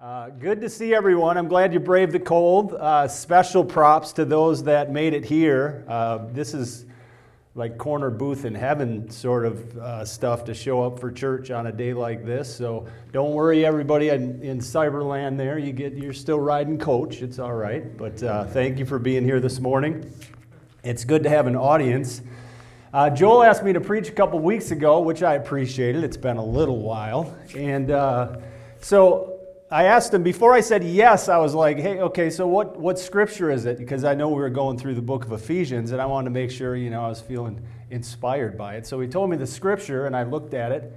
Uh, good to see everyone. I'm glad you braved the cold. Uh, special props to those that made it here. Uh, this is like corner booth in heaven sort of uh, stuff to show up for church on a day like this. So don't worry, everybody in, in Cyberland. There, you get you're still riding coach. It's all right. But uh, thank you for being here this morning. It's good to have an audience. Uh, Joel asked me to preach a couple weeks ago, which I appreciated. It's been a little while, and so I asked him before I said yes, I was like, hey, okay, so what, what scripture is it? Because I know we were going through the book of Ephesians and I wanted to make sure, you know, I was feeling inspired by it. So he told me the scripture and I looked at it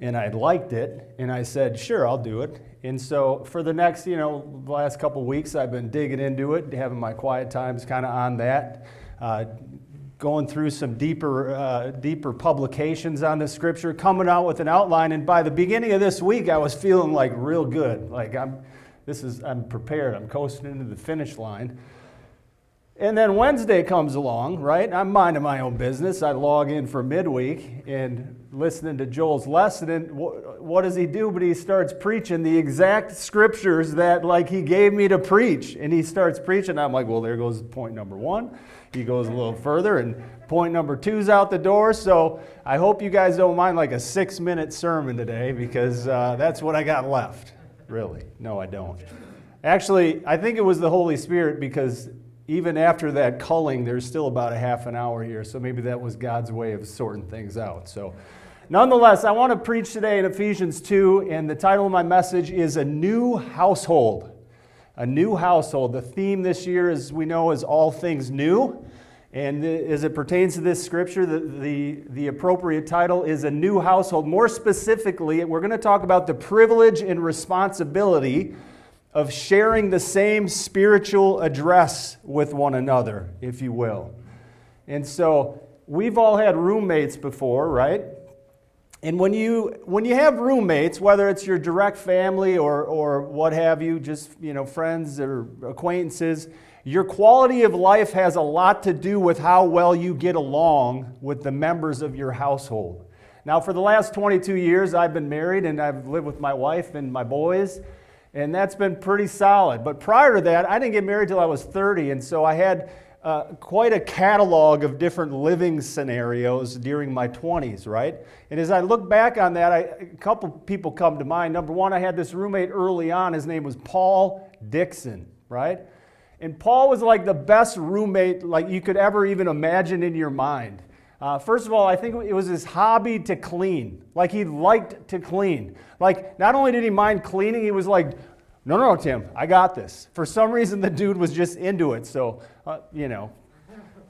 and I liked it and I said, sure, I'll do it. And so for the next, you know, last couple weeks, I've been digging into it, having my quiet times kind of on that. Uh, going through some deeper, uh, deeper publications on the scripture, coming out with an outline. And by the beginning of this week, I was feeling like real good. Like I'm, this is, I'm prepared. I'm coasting into the finish line. And then Wednesday comes along, right? I'm minding my own business. I log in for midweek and listening to Joel's lesson. And what does he do? But he starts preaching the exact scriptures that, like, he gave me to preach. And he starts preaching. I'm like, well, there goes point number one. He goes a little further, and point number two's out the door. So I hope you guys don't mind like a six minute sermon today because uh, that's what I got left. Really. No, I don't. Actually, I think it was the Holy Spirit because even after that culling, there's still about a half an hour here, so maybe that was God's way of sorting things out. So, nonetheless, I want to preach today in Ephesians 2, and the title of my message is A New Household. A New Household. The theme this year, as we know, is All Things New. And as it pertains to this scripture, the, the, the appropriate title is A New Household. More specifically, we're going to talk about the privilege and responsibility of sharing the same spiritual address with one another, if you will. And so we've all had roommates before, right? And when you when you have roommates, whether it's your direct family or or what have you, just you know friends or acquaintances, your quality of life has a lot to do with how well you get along with the members of your household. Now, for the last 22 years, I've been married and I've lived with my wife and my boys and that's been pretty solid. But prior to that, I didn't get married till I was 30, and so I had uh, quite a catalog of different living scenarios during my 20s, right? And as I look back on that, I, a couple people come to mind. Number one, I had this roommate early on. His name was Paul Dixon, right? And Paul was like the best roommate like you could ever even imagine in your mind. Uh, first of all, I think it was his hobby to clean. Like he liked to clean. Like not only did he mind cleaning, he was like, no, no, no, Tim, I got this. For some reason, the dude was just into it. So, uh, you know,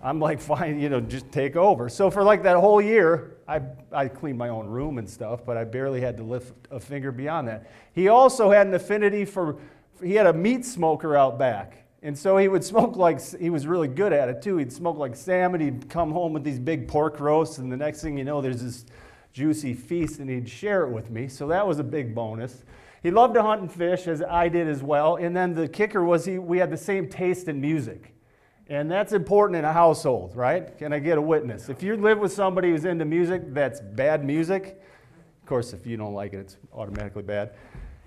I'm like, fine, you know, just take over. So for like that whole year, I, I cleaned my own room and stuff, but I barely had to lift a finger beyond that. He also had an affinity for, he had a meat smoker out back. And so he would smoke like, he was really good at it too. He'd smoke like salmon. He'd come home with these big pork roasts, and the next thing you know, there's this juicy feast, and he'd share it with me. So that was a big bonus. He loved to hunt and fish, as I did as well. And then the kicker was he, we had the same taste in music. And that's important in a household, right? Can I get a witness? If you live with somebody who's into music that's bad music, of course, if you don't like it, it's automatically bad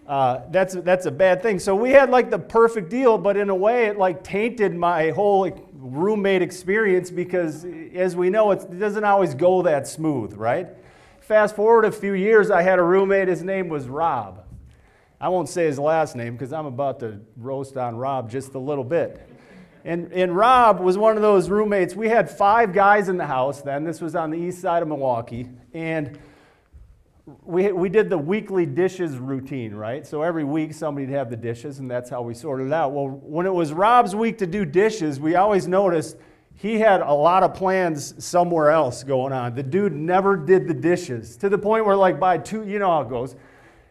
uh, that's, that's a bad thing. So we had like the perfect deal, but in a way it like tainted my whole roommate experience because as we know, it doesn't always go that smooth, right? Fast forward a few years, I had a roommate, his name was Rob. I won't say his last name because I'm about to roast on Rob just a little bit. And, and Rob was one of those roommates. We had five guys in the house then. This was on the east side of Milwaukee. And we, we did the weekly dishes routine, right? So every week somebody'd have the dishes, and that's how we sorted it out. Well, when it was Rob's week to do dishes, we always noticed he had a lot of plans somewhere else going on. The dude never did the dishes to the point where, like, by two, you know how it goes.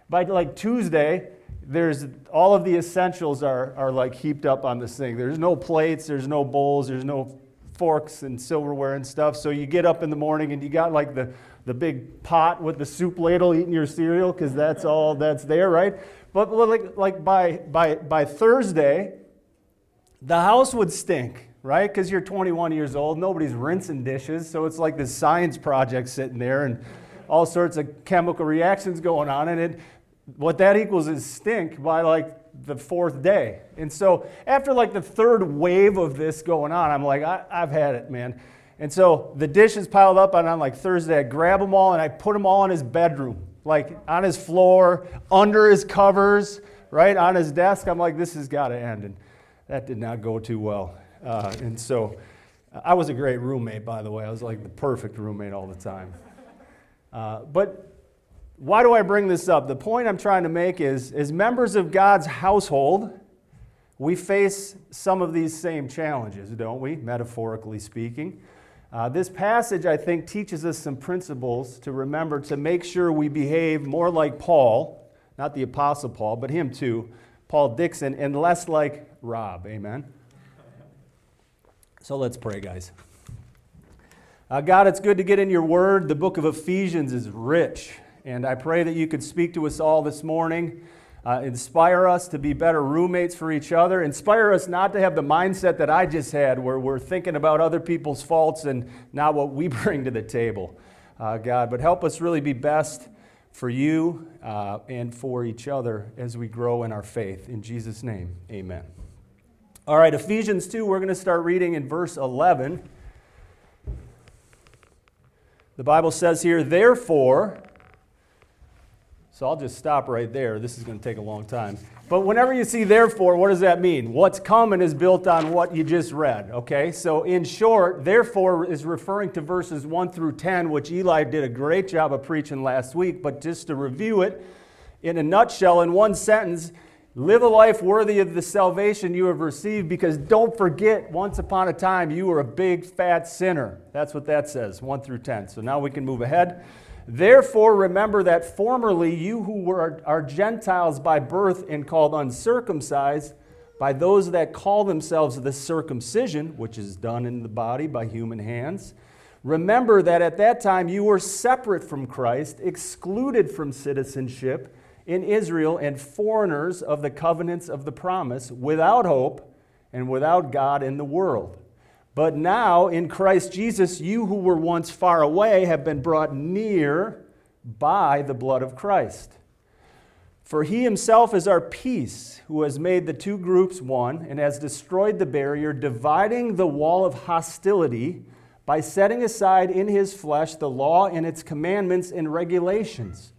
By like Tuesday, there's all of the essentials are, are like heaped up on this thing. There's no plates, there's no bowls, there's no forks and silverware and stuff. So you get up in the morning and you got like the the big pot with the soup ladle eating your cereal because that's all that's there, right? But like, like by, by, by Thursday, the house would stink, right? Because you're 21 years old, nobody's rinsing dishes, so it's like this science project sitting there and all sorts of chemical reactions going on. And it, what that equals is stink by like the fourth day. And so after like the third wave of this going on, I'm like, I, have had it, man. And so the dishes piled up, and on like Thursday, I grab them all and I put them all in his bedroom, like on his floor, under his covers, right on his desk. I'm like, this has got to end. And that did not go too well. Uh, and so I was a great roommate, by the way. I was like the perfect roommate all the time. Uh, but why do I bring this up? The point I'm trying to make is as members of God's household, we face some of these same challenges, don't we? Metaphorically speaking. Uh, this passage, I think, teaches us some principles to remember to make sure we behave more like Paul, not the Apostle Paul, but him too, Paul Dixon, and less like Rob. Amen? So let's pray, guys. Uh, God, it's good to get in your word. The book of Ephesians is rich, and I pray that you could speak to us all this morning. Uh, inspire us to be better roommates for each other. Inspire us not to have the mindset that I just had, where we're thinking about other people's faults and not what we bring to the table, uh, God. But help us really be best for you uh, and for each other as we grow in our faith. In Jesus' name, amen. All right, Ephesians 2, we're going to start reading in verse 11. The Bible says here, therefore, so I'll just stop right there. This is going to take a long time. But whenever you see therefore, what does that mean? What's coming is built on what you just read, okay? So in short, therefore is referring to verses 1 through 10, which Eli did a great job of preaching last week. But just to review it in a nutshell, in one sentence, Live a life worthy of the salvation you have received because don't forget, once upon a time, you were a big fat sinner. That's what that says, 1 through 10. So now we can move ahead. Therefore, remember that formerly you who were are Gentiles by birth and called uncircumcised, by those that call themselves the circumcision, which is done in the body by human hands, remember that at that time you were separate from Christ, excluded from citizenship in Israel and foreigners of the covenants of the promise, without hope and without God in the world. But now, in Christ Jesus, you who were once far away have been brought near by the blood of Christ. For he himself is our peace, who has made the two groups one and has destroyed the barrier, dividing the wall of hostility by setting aside in his flesh the law and its commandments and regulations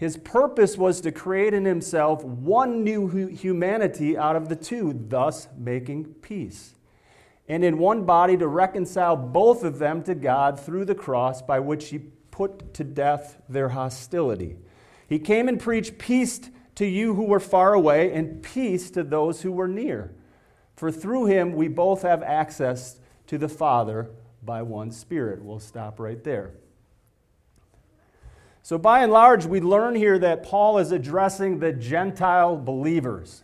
his purpose was to create in himself one new humanity out of the two, thus making peace. And in one body to reconcile both of them to God through the cross, by which he put to death their hostility. He came and preached peace to you who were far away and peace to those who were near. For through him we both have access to the Father by one Spirit. We'll stop right there. So, by and large, we learn here that Paul is addressing the Gentile believers.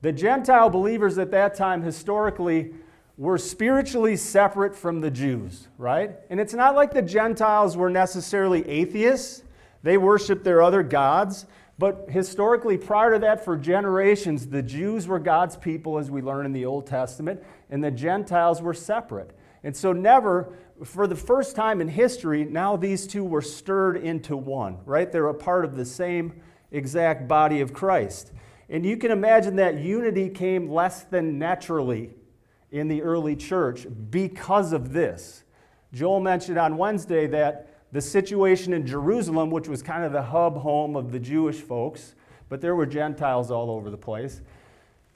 The Gentile believers at that time, historically, were spiritually separate from the Jews, right? And it's not like the Gentiles were necessarily atheists, they worshiped their other gods. But historically, prior to that, for generations, the Jews were God's people, as we learn in the Old Testament, and the Gentiles were separate. And so, never for the first time in history, now these two were stirred into one, right? They're a part of the same exact body of Christ. And you can imagine that unity came less than naturally in the early church because of this. Joel mentioned on Wednesday that the situation in Jerusalem, which was kind of the hub home of the Jewish folks, but there were Gentiles all over the place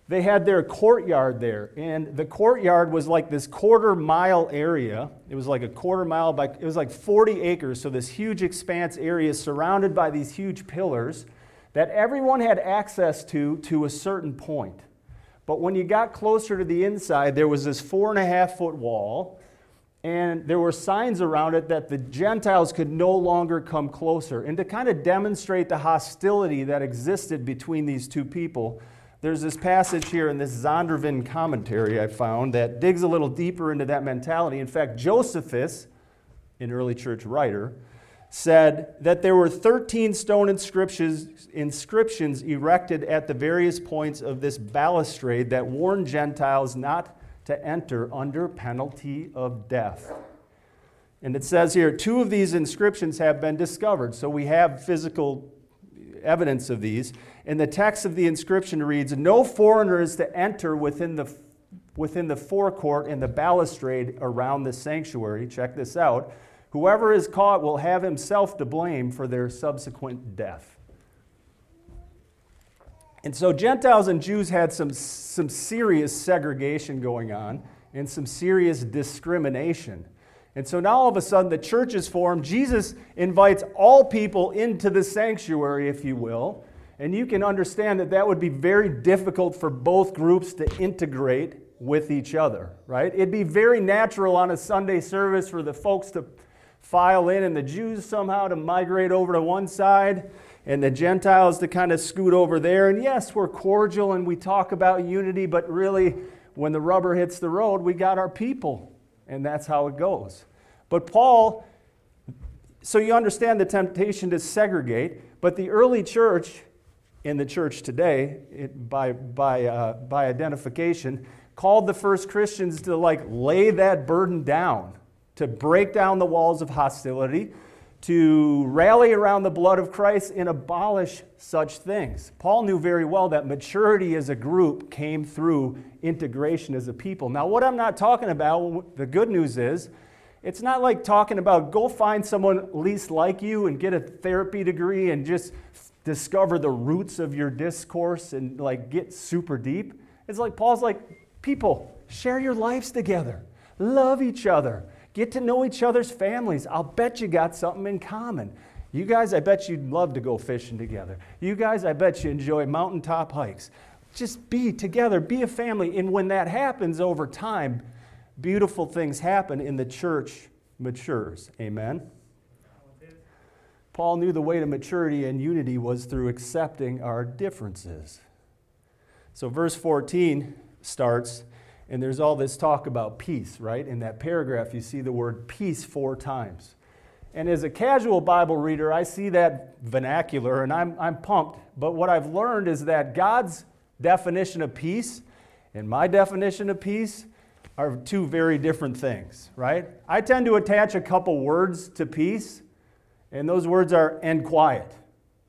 they had their courtyard there. And the courtyard was like this quarter mile area. It was like a quarter mile by, it was like 40 acres. So, this huge expanse area surrounded by these huge pillars that everyone had access to to a certain point. But when you got closer to the inside, there was this four and a half foot wall. And there were signs around it that the Gentiles could no longer come closer. And to kind of demonstrate the hostility that existed between these two people, there's this passage here in this Zondervan commentary I found that digs a little deeper into that mentality. In fact, Josephus, an early church writer, said that there were 13 stone inscriptions, inscriptions erected at the various points of this balustrade that warned Gentiles not to enter under penalty of death. And it says here, two of these inscriptions have been discovered. So we have physical evidence of these. And the text of the inscription reads No foreigner is to enter within the, within the forecourt and the balustrade around the sanctuary. Check this out. Whoever is caught will have himself to blame for their subsequent death. And so Gentiles and Jews had some, some serious segregation going on and some serious discrimination. And so now all of a sudden the church is formed. Jesus invites all people into the sanctuary, if you will. And you can understand that that would be very difficult for both groups to integrate with each other, right? It'd be very natural on a Sunday service for the folks to file in and the Jews somehow to migrate over to one side and the Gentiles to kind of scoot over there. And yes, we're cordial and we talk about unity, but really, when the rubber hits the road, we got our people. And that's how it goes. But Paul, so you understand the temptation to segregate, but the early church, in the church today, it, by, by, uh, by identification, called the first Christians to like lay that burden down, to break down the walls of hostility, to rally around the blood of Christ and abolish such things. Paul knew very well that maturity as a group came through integration as a people. Now, what I'm not talking about, the good news is, it's not like talking about go find someone least like you and get a therapy degree and just discover the roots of your discourse and like get super deep. It's like Paul's like, people, share your lives together, love each other Get to know each other's families. I'll bet you got something in common. You guys, I bet you'd love to go fishing together. You guys, I bet you enjoy mountaintop hikes. Just be together, be a family. And when that happens over time, beautiful things happen and the church matures. Amen? Paul knew the way to maturity and unity was through accepting our differences. So, verse 14 starts and there's all this talk about peace, right? In that paragraph, you see the word peace four times. And as a casual Bible reader, I see that vernacular and I'm, I'm pumped. But what I've learned is that God's definition of peace and my definition of peace are two very different things, right? I tend to attach a couple words to peace, and those words are and quiet,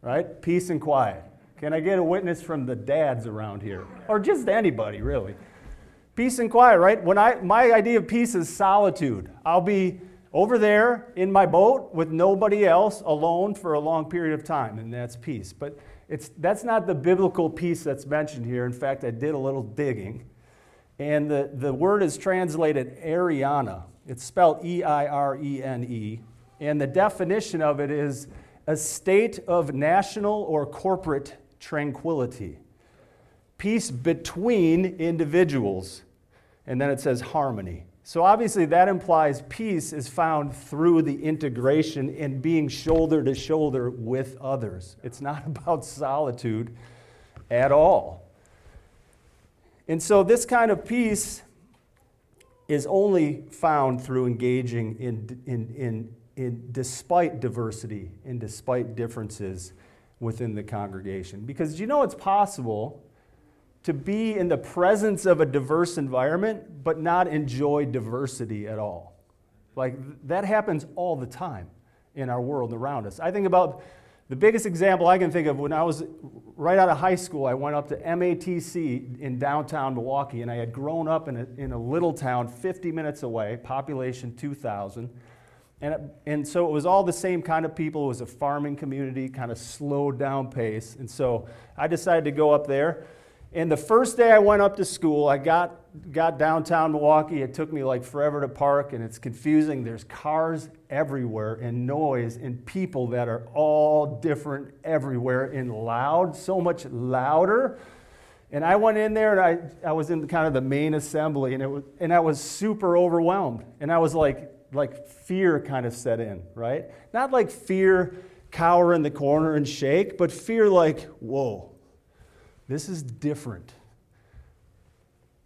right? Peace and quiet. Can I get a witness from the dads around here? Or just anybody, really? Peace and quiet, right? When I my idea of peace is solitude. I'll be over there in my boat with nobody else alone for a long period of time, and that's peace. But it's that's not the biblical peace that's mentioned here. In fact, I did a little digging. And the, the word is translated Ariana. It's spelled E I R E N E. And the definition of it is a state of national or corporate tranquility. Peace between individuals and then it says harmony. So obviously, that implies peace is found through the integration and being shoulder to shoulder with others. It's not about solitude at all. And so, this kind of peace is only found through engaging in, in, in, in despite diversity and despite differences within the congregation. Because you know it's possible to be in the presence of a diverse environment but not enjoy diversity at all. Like that happens all the time in our world around us. I think about the biggest example I can think of when I was right out of high school, I went up to MATC in downtown Milwaukee, and I had grown up in a, in a little town 50 minutes away, population 2,000. And, and so it was all the same kind of people. It was a farming community, kind of slowed down pace. And so I decided to go up there. And the first day I went up to school, I got, got downtown Milwaukee. It took me like forever to park, and it's confusing. There's cars everywhere, and noise, and people that are all different everywhere, and loud, so much louder. And I went in there, and I, I was in kind of the main assembly, and, it was, and I was super overwhelmed. And I was like, like fear kind of set in, right? Not like fear, cower in the corner and shake, but fear like, whoa this is different.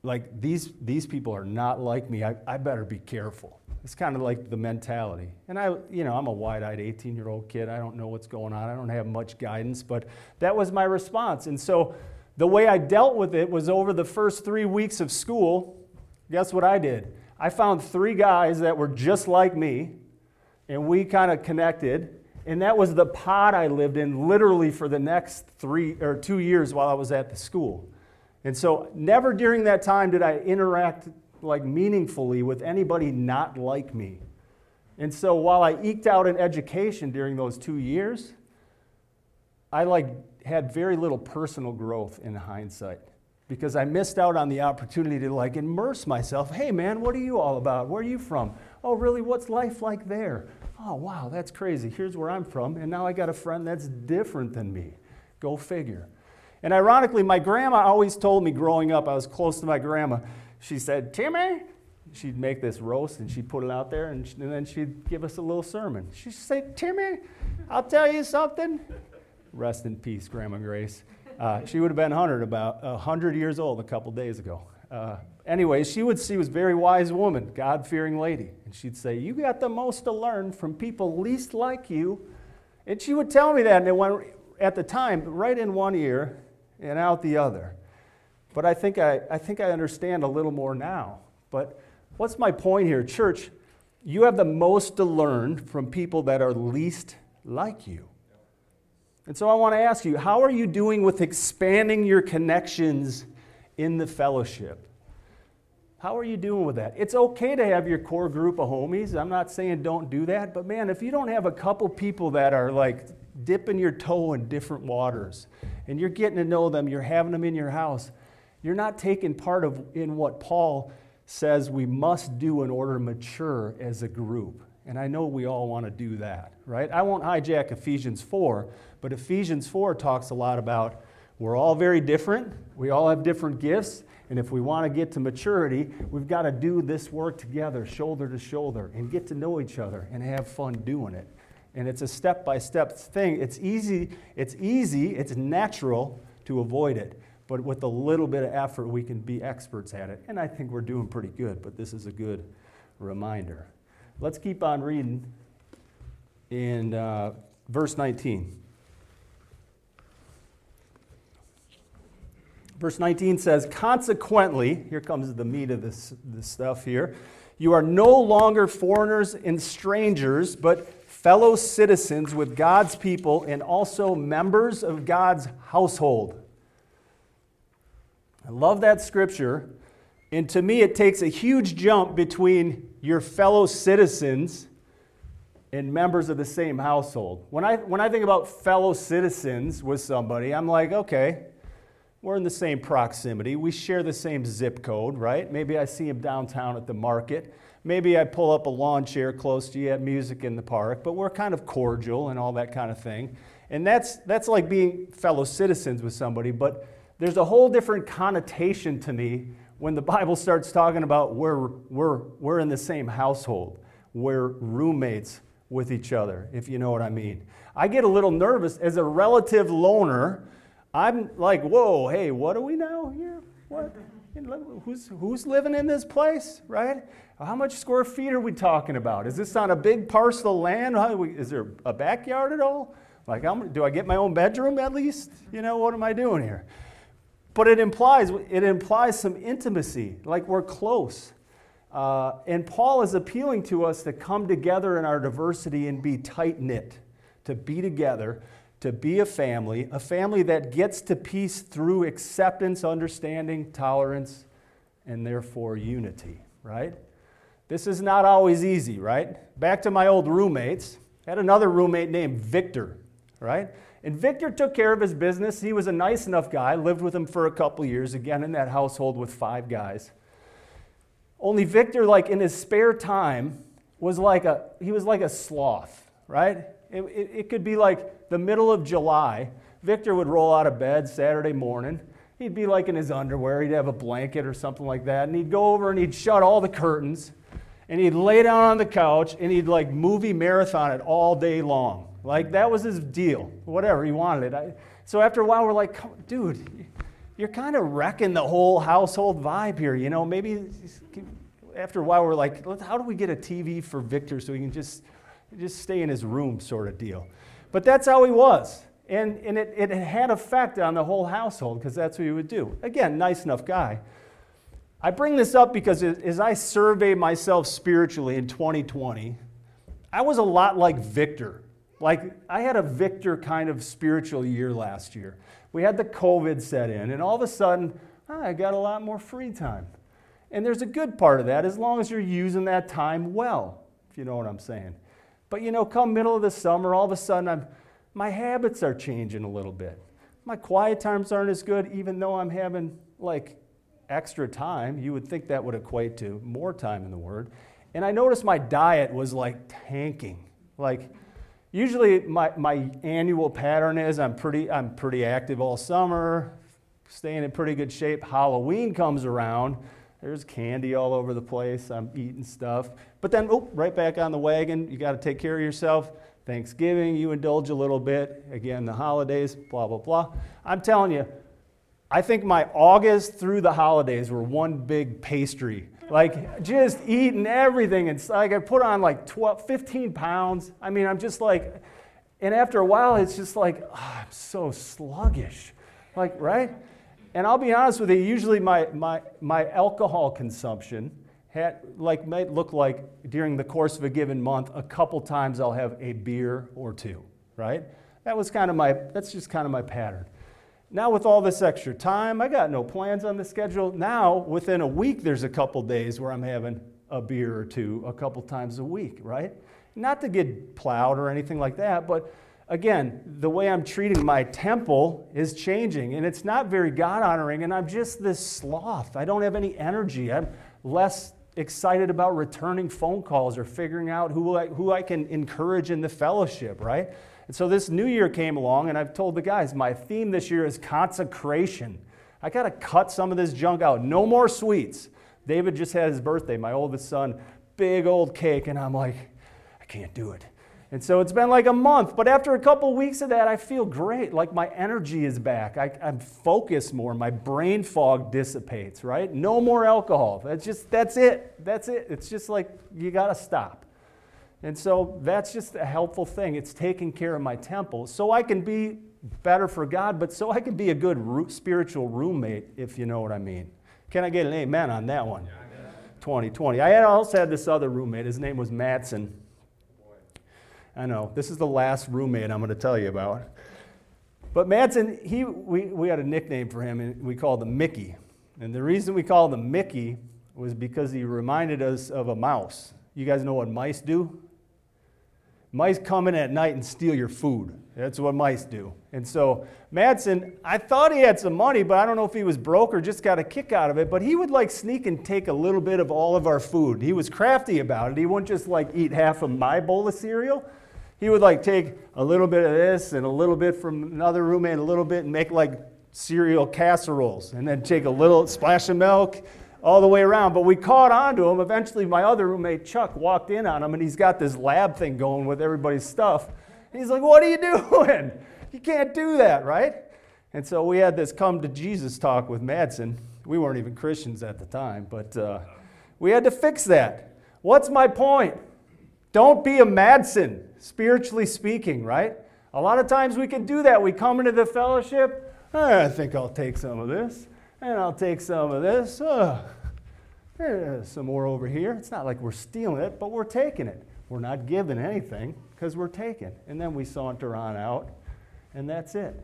Like, these, these people are not like me. I, I better be careful. It's kind of like the mentality. And I, you know, I'm a wide eyed 18 year old kid. I don't know what's going on. I don't have much guidance, but that was my response. And so the way I dealt with it was over the first three weeks of school, guess what I did? I found three guys that were just like me, and we kind of connected. And that was the pod I lived in literally for the next three or two years while I was at the school. And so, never during that time did I interact like meaningfully with anybody not like me. And so, while I eked out an education during those two years, I like had very little personal growth in hindsight because I missed out on the opportunity to like immerse myself. Hey man, what are you all about? Where are you from? Oh, really? What's life like there? Oh, wow, that's crazy. Here's where I'm from, and now I got a friend that's different than me. Go figure. And ironically, my grandma always told me growing up, I was close to my grandma. She said, Timmy, she'd make this roast and she'd put it out there, and, and then she'd give us a little sermon. She'd say, Timmy, I'll tell you something. Rest in peace, Grandma Grace. Uh, she would have been 100 about 100 years old a couple days ago. Uh, anyway, she would she was a very wise woman, God-fearing lady, and she'd say, "You got the most to learn from people least like you," and she would tell me that, and it went at the time right in one ear and out the other. But I think I, I think I understand a little more now. But what's my point here, church? You have the most to learn from people that are least like you. And so I want to ask you, how are you doing with expanding your connections in the fellowship? How are you doing with that? It's okay to have your core group of homies. I'm not saying don't do that, but man, if you don't have a couple people that are like dipping your toe in different waters and you're getting to know them, you're having them in your house, you're not taking part of in what Paul says we must do in order to mature as a group. And I know we all want to do that, right? I won't hijack Ephesians 4, but Ephesians 4 talks a lot about we're all very different. We all have different gifts. And if we want to get to maturity, we've got to do this work together, shoulder to shoulder, and get to know each other and have fun doing it. And it's a step by step thing. It's easy, it's easy, it's natural to avoid it. But with a little bit of effort, we can be experts at it. And I think we're doing pretty good, but this is a good reminder. Let's keep on reading in uh, verse 19. Verse 19 says, Consequently, here comes the meat of this, this stuff here. You are no longer foreigners and strangers, but fellow citizens with God's people and also members of God's household. I love that scripture. And to me, it takes a huge jump between your fellow citizens and members of the same household. When I, when I think about fellow citizens with somebody, I'm like, okay, we're in the same proximity. We share the same zip code, right? Maybe I see him downtown at the market. Maybe I pull up a lawn chair close to you at music in the park, but we're kind of cordial and all that kind of thing. And that's, that's like being fellow citizens with somebody, but there's a whole different connotation to me when the Bible starts talking about we're, we're, we're in the same household, we're roommates with each other, if you know what I mean. I get a little nervous as a relative loner I'm like, whoa, hey, what are we now here? What? Who's, who's living in this place, right? How much square feet are we talking about? Is this on a big parcel of land? Is there a backyard at all? Like, do I get my own bedroom at least? You know, what am I doing here? But it implies, it implies some intimacy, like we're close. Uh, and Paul is appealing to us to come together in our diversity and be tight knit, to be together to be a family, a family that gets to peace through acceptance, understanding, tolerance, and therefore unity, right? This is not always easy, right? Back to my old roommates. I had another roommate named Victor, right? And Victor took care of his business. He was a nice enough guy, lived with him for a couple years, again in that household with five guys. Only Victor, like in his spare time, was like a he was like a sloth, right? It, it, it could be like the middle of July. Victor would roll out of bed Saturday morning. He'd be like in his underwear. He'd have a blanket or something like that. And he'd go over and he'd shut all the curtains. And he'd lay down on the couch and he'd like movie marathon it all day long. Like that was his deal. Whatever, he wanted it. I, so after a while, we're like, dude, you're kind of wrecking the whole household vibe here. You know, maybe after a while, we're like, how do we get a TV for Victor so he can just just stay in his room sort of deal. But that's how he was. And, and it, it had effect on the whole household because that's what he would do. Again, nice enough guy. I bring this up because as I survey myself spiritually in 2020, I was a lot like Victor. Like, I had a Victor kind of spiritual year last year. We had the COVID set in, and all of a sudden, ah, I got a lot more free time. And there's a good part of that as long as you're using that time well, if you know what I'm saying. But you know, come middle of the summer, all of a sudden, I'm, my habits are changing a little bit. My quiet times aren't as good, even though I'm having like extra time. You would think that would equate to more time in the Word. And I noticed my diet was like tanking. Like, usually my, my annual pattern is I'm pretty, I'm pretty active all summer, staying in pretty good shape. Halloween comes around, there's candy all over the place. I'm eating stuff. But then, oh, right back on the wagon. You got to take care of yourself. Thanksgiving, you indulge a little bit. Again, the holidays, blah, blah, blah. I'm telling you, I think my August through the holidays were one big pastry. Like just eating everything. And like I put on like 12, 15 pounds. I mean, I'm just like, and after a while, it's just like, oh, I'm so sluggish. Like, right? And I'll be honest with you, usually my, my, my alcohol consumption had, like, might look like during the course of a given month, a couple times I'll have a beer or two, right? That was kind of my, that's just kind of my pattern. Now, with all this extra time, I got no plans on the schedule. Now, within a week, there's a couple days where I'm having a beer or two a couple times a week, right? Not to get plowed or anything like that, but again, the way I'm treating my temple is changing, and it's not very God honoring, and I'm just this sloth. I don't have any energy. I'm less excited about returning phone calls or figuring out who I, who I can encourage in the fellowship, right? And so this new year came along, and I've told the guys, my theme this year is consecration. I got to cut some of this junk out. No more sweets. David just had his birthday, my oldest son, big old cake, and I'm like, I can't do it. And so it's been like a month, but after a couple weeks of that, I feel great. Like my energy is back. I, am focused more. My brain fog dissipates, right? No more alcohol. That's just, that's it. That's it. It's just like you got to stop. And so that's just a helpful thing. It's taking care of my temple so I can be better for God, but so I can be a good spiritual roommate, if you know what I mean. Can I get an amen on that one? 2020. I also had this other roommate. His name was Madsen. I know. This is the last roommate I'm going to tell you about. But Madsen, he, we, we had a nickname for him, and we called him Mickey. And the reason we called him Mickey was because he reminded us of a mouse. You guys know what mice do? Mice come in at night and steal your food. That's what mice do. And so Madsen, I thought he had some money, but I don't know if he was broke or just got a kick out of it. But he would like sneak and take a little bit of all of our food. He was crafty about it. He wouldn't just like eat half of my bowl of cereal. He would like take a little bit of this and a little bit from another roommate, a little bit, and make like cereal casseroles, and then take a little splash of milk all the way around. But we caught on to him. Eventually, my other roommate, Chuck, walked in on him, and he's got this lab thing going with everybody's stuff. And he's like, What are you doing? You can't do that, right? And so we had this come to Jesus talk with Madsen. We weren't even Christians at the time, but uh, we had to fix that. What's my point? Don't be a Madsen, spiritually speaking, right? A lot of times we can do that. We come into the fellowship, oh, I think I'll take some of this and I'll take some of this. Oh, some more over here. It's not like we're stealing it, but we're taking it. We're not giving anything because we're taking. And then we saunter on out, and that's it.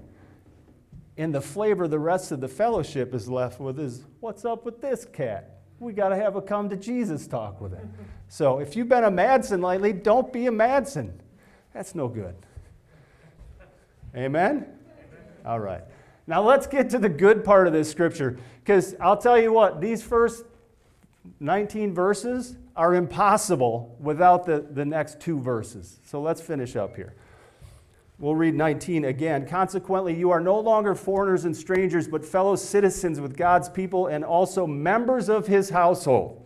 And the flavor the rest of the fellowship is left with is what's up with this cat? We got to have a come to Jesus talk with it. So if you've been a Madsen lately, don't be a Madsen. That's no good. Amen? All right. Now let's get to the good part of this scripture because I'll tell you what, these first 19 verses are impossible without the, the next two verses. So let's finish up here. We'll read 19 again. Consequently, you are no longer foreigners and strangers, but fellow citizens with God's people and also members of his household,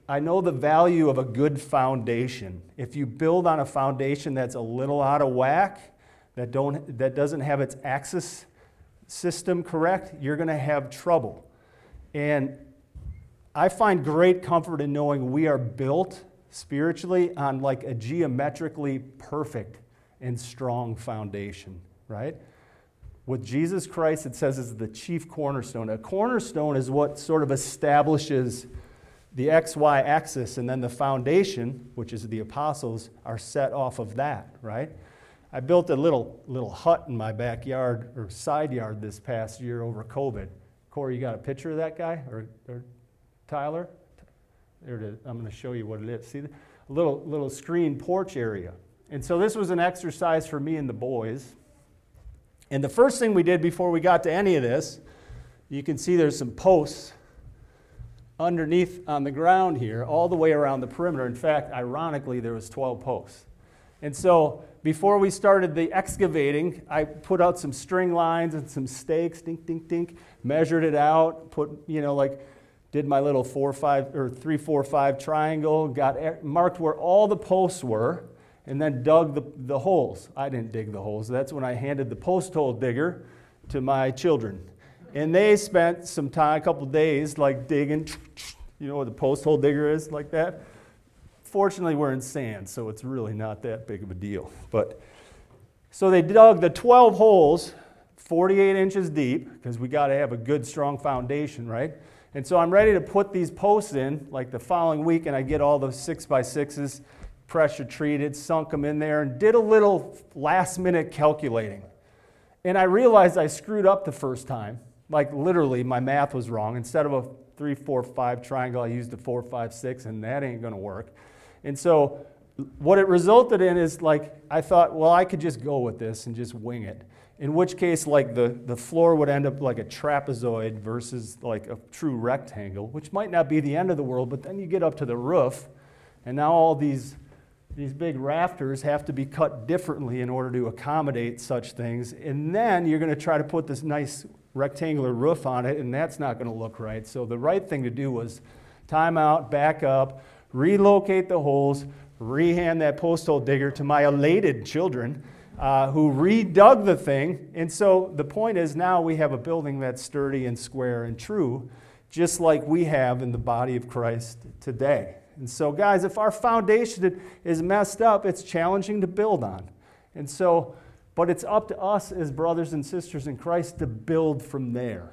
I know the value of a good foundation. If you build on a foundation that's a little out of whack, that, don't, that doesn't have its axis system correct, you're going to have trouble. And I find great comfort in knowing we are built spiritually on like a geometrically perfect and strong foundation, right? With Jesus Christ, it says is the chief cornerstone. A cornerstone is what sort of establishes the XY axis, and then the foundation, which is the apostles, are set off of that, right? I built a little, little hut in my backyard or side yard this past year over COVID. Corey, you got a picture of that guy? Or, or Tyler? There it is. I'm going to show you what it is. See, a little, little screen porch area. And so this was an exercise for me and the boys. And the first thing we did before we got to any of this, you can see there's some posts underneath on the ground here, all the way around the perimeter. In fact, ironically, there was 12 posts. And so before we started the excavating, I put out some string lines and some stakes, dink, dink, dink, measured it out, put, you know, like, did my little four, five, or three, four, five triangle, got marked where all the posts were, and then dug the, the holes. I didn't dig the holes. That's when I handed the post hole digger to my children. And they spent some time, a couple days, like digging, you know what the post hole digger is, like that. Fortunately, we're in sand, so it's really not that big of a deal. But so they dug the 12 holes, 48 inches deep, because we got to have a good, strong foundation, right? And so I'm ready to put these posts in like the following week, and I get all the six by sixes pressure treated, sunk them in there, and did a little last minute calculating. And I realized I screwed up the first time. Like literally, my math was wrong. Instead of a three, four, five triangle, I used a four, five, six, and that ain't to work. And so what it resulted in is like, I thought, well, I could just go with this and just wing it. In which case, like the, the floor would end up like a trapezoid versus like a true rectangle, which might not be the end of the world, but then you get up to the roof, and now all these, these big rafters have to be cut differently in order to accommodate such things. And then you're going to try to put this nice rectangular roof on it, and that's not going to look right. So the right thing to do was time out, back up, relocate the holes, rehand that post hole digger to my elated children uh, who redug the thing. And so the point is now we have a building that's sturdy and square and true, just like we have in the body of Christ today. And so, guys, if our foundation is messed up, it's challenging to build on. And so, but it's up to us as brothers and sisters in Christ to build from there.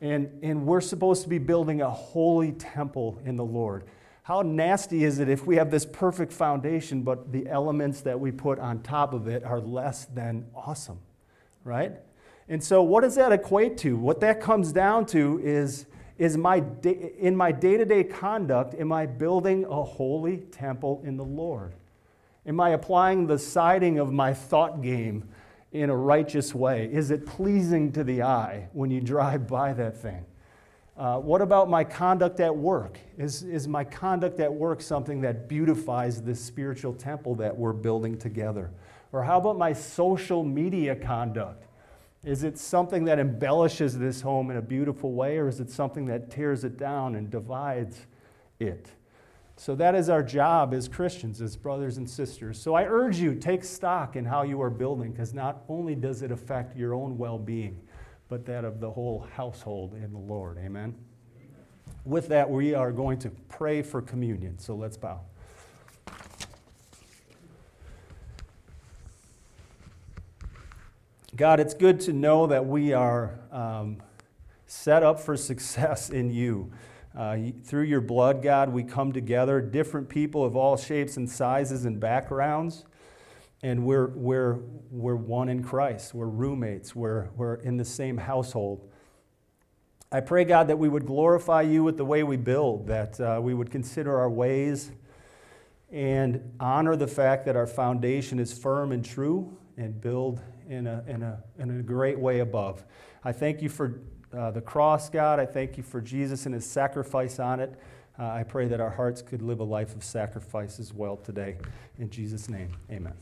And, and we're supposed to be building a holy temple in the Lord. How nasty is it if we have this perfect foundation, but the elements that we put on top of it are less than awesome, right? And so, what does that equate to? What that comes down to is, is my in my day to day conduct, am I building a holy temple in the Lord? Am I applying the siding of my thought game in a righteous way? Is it pleasing to the eye when you drive by that thing? Uh, what about my conduct at work? Is, is my conduct at work something that beautifies this spiritual temple that we're building together? Or how about my social media conduct? Is it something that embellishes this home in a beautiful way, or is it something that tears it down and divides it? So that is our job as Christians, as brothers and sisters. So I urge you, take stock in how you are building, because not only does it affect your own well being, but that of the whole household in the Lord. Amen. With that, we are going to pray for communion. So let's bow. God, it's good to know that we are um, set up for success in you. Uh, through your blood, God, we come together, different people of all shapes and sizes and backgrounds and we're, we're, we're one in Christ. We're roommates. We're, we're in the same household. I pray, God, that we would glorify you with the way we build, that uh, we would consider our ways and honor the fact that our foundation is firm and true and build in a, in a, in a great way above. I thank you for uh, the cross, God. I thank you for Jesus and his sacrifice on it. Uh, I pray that our hearts could live a life of sacrifice as well today. In Jesus' name, amen.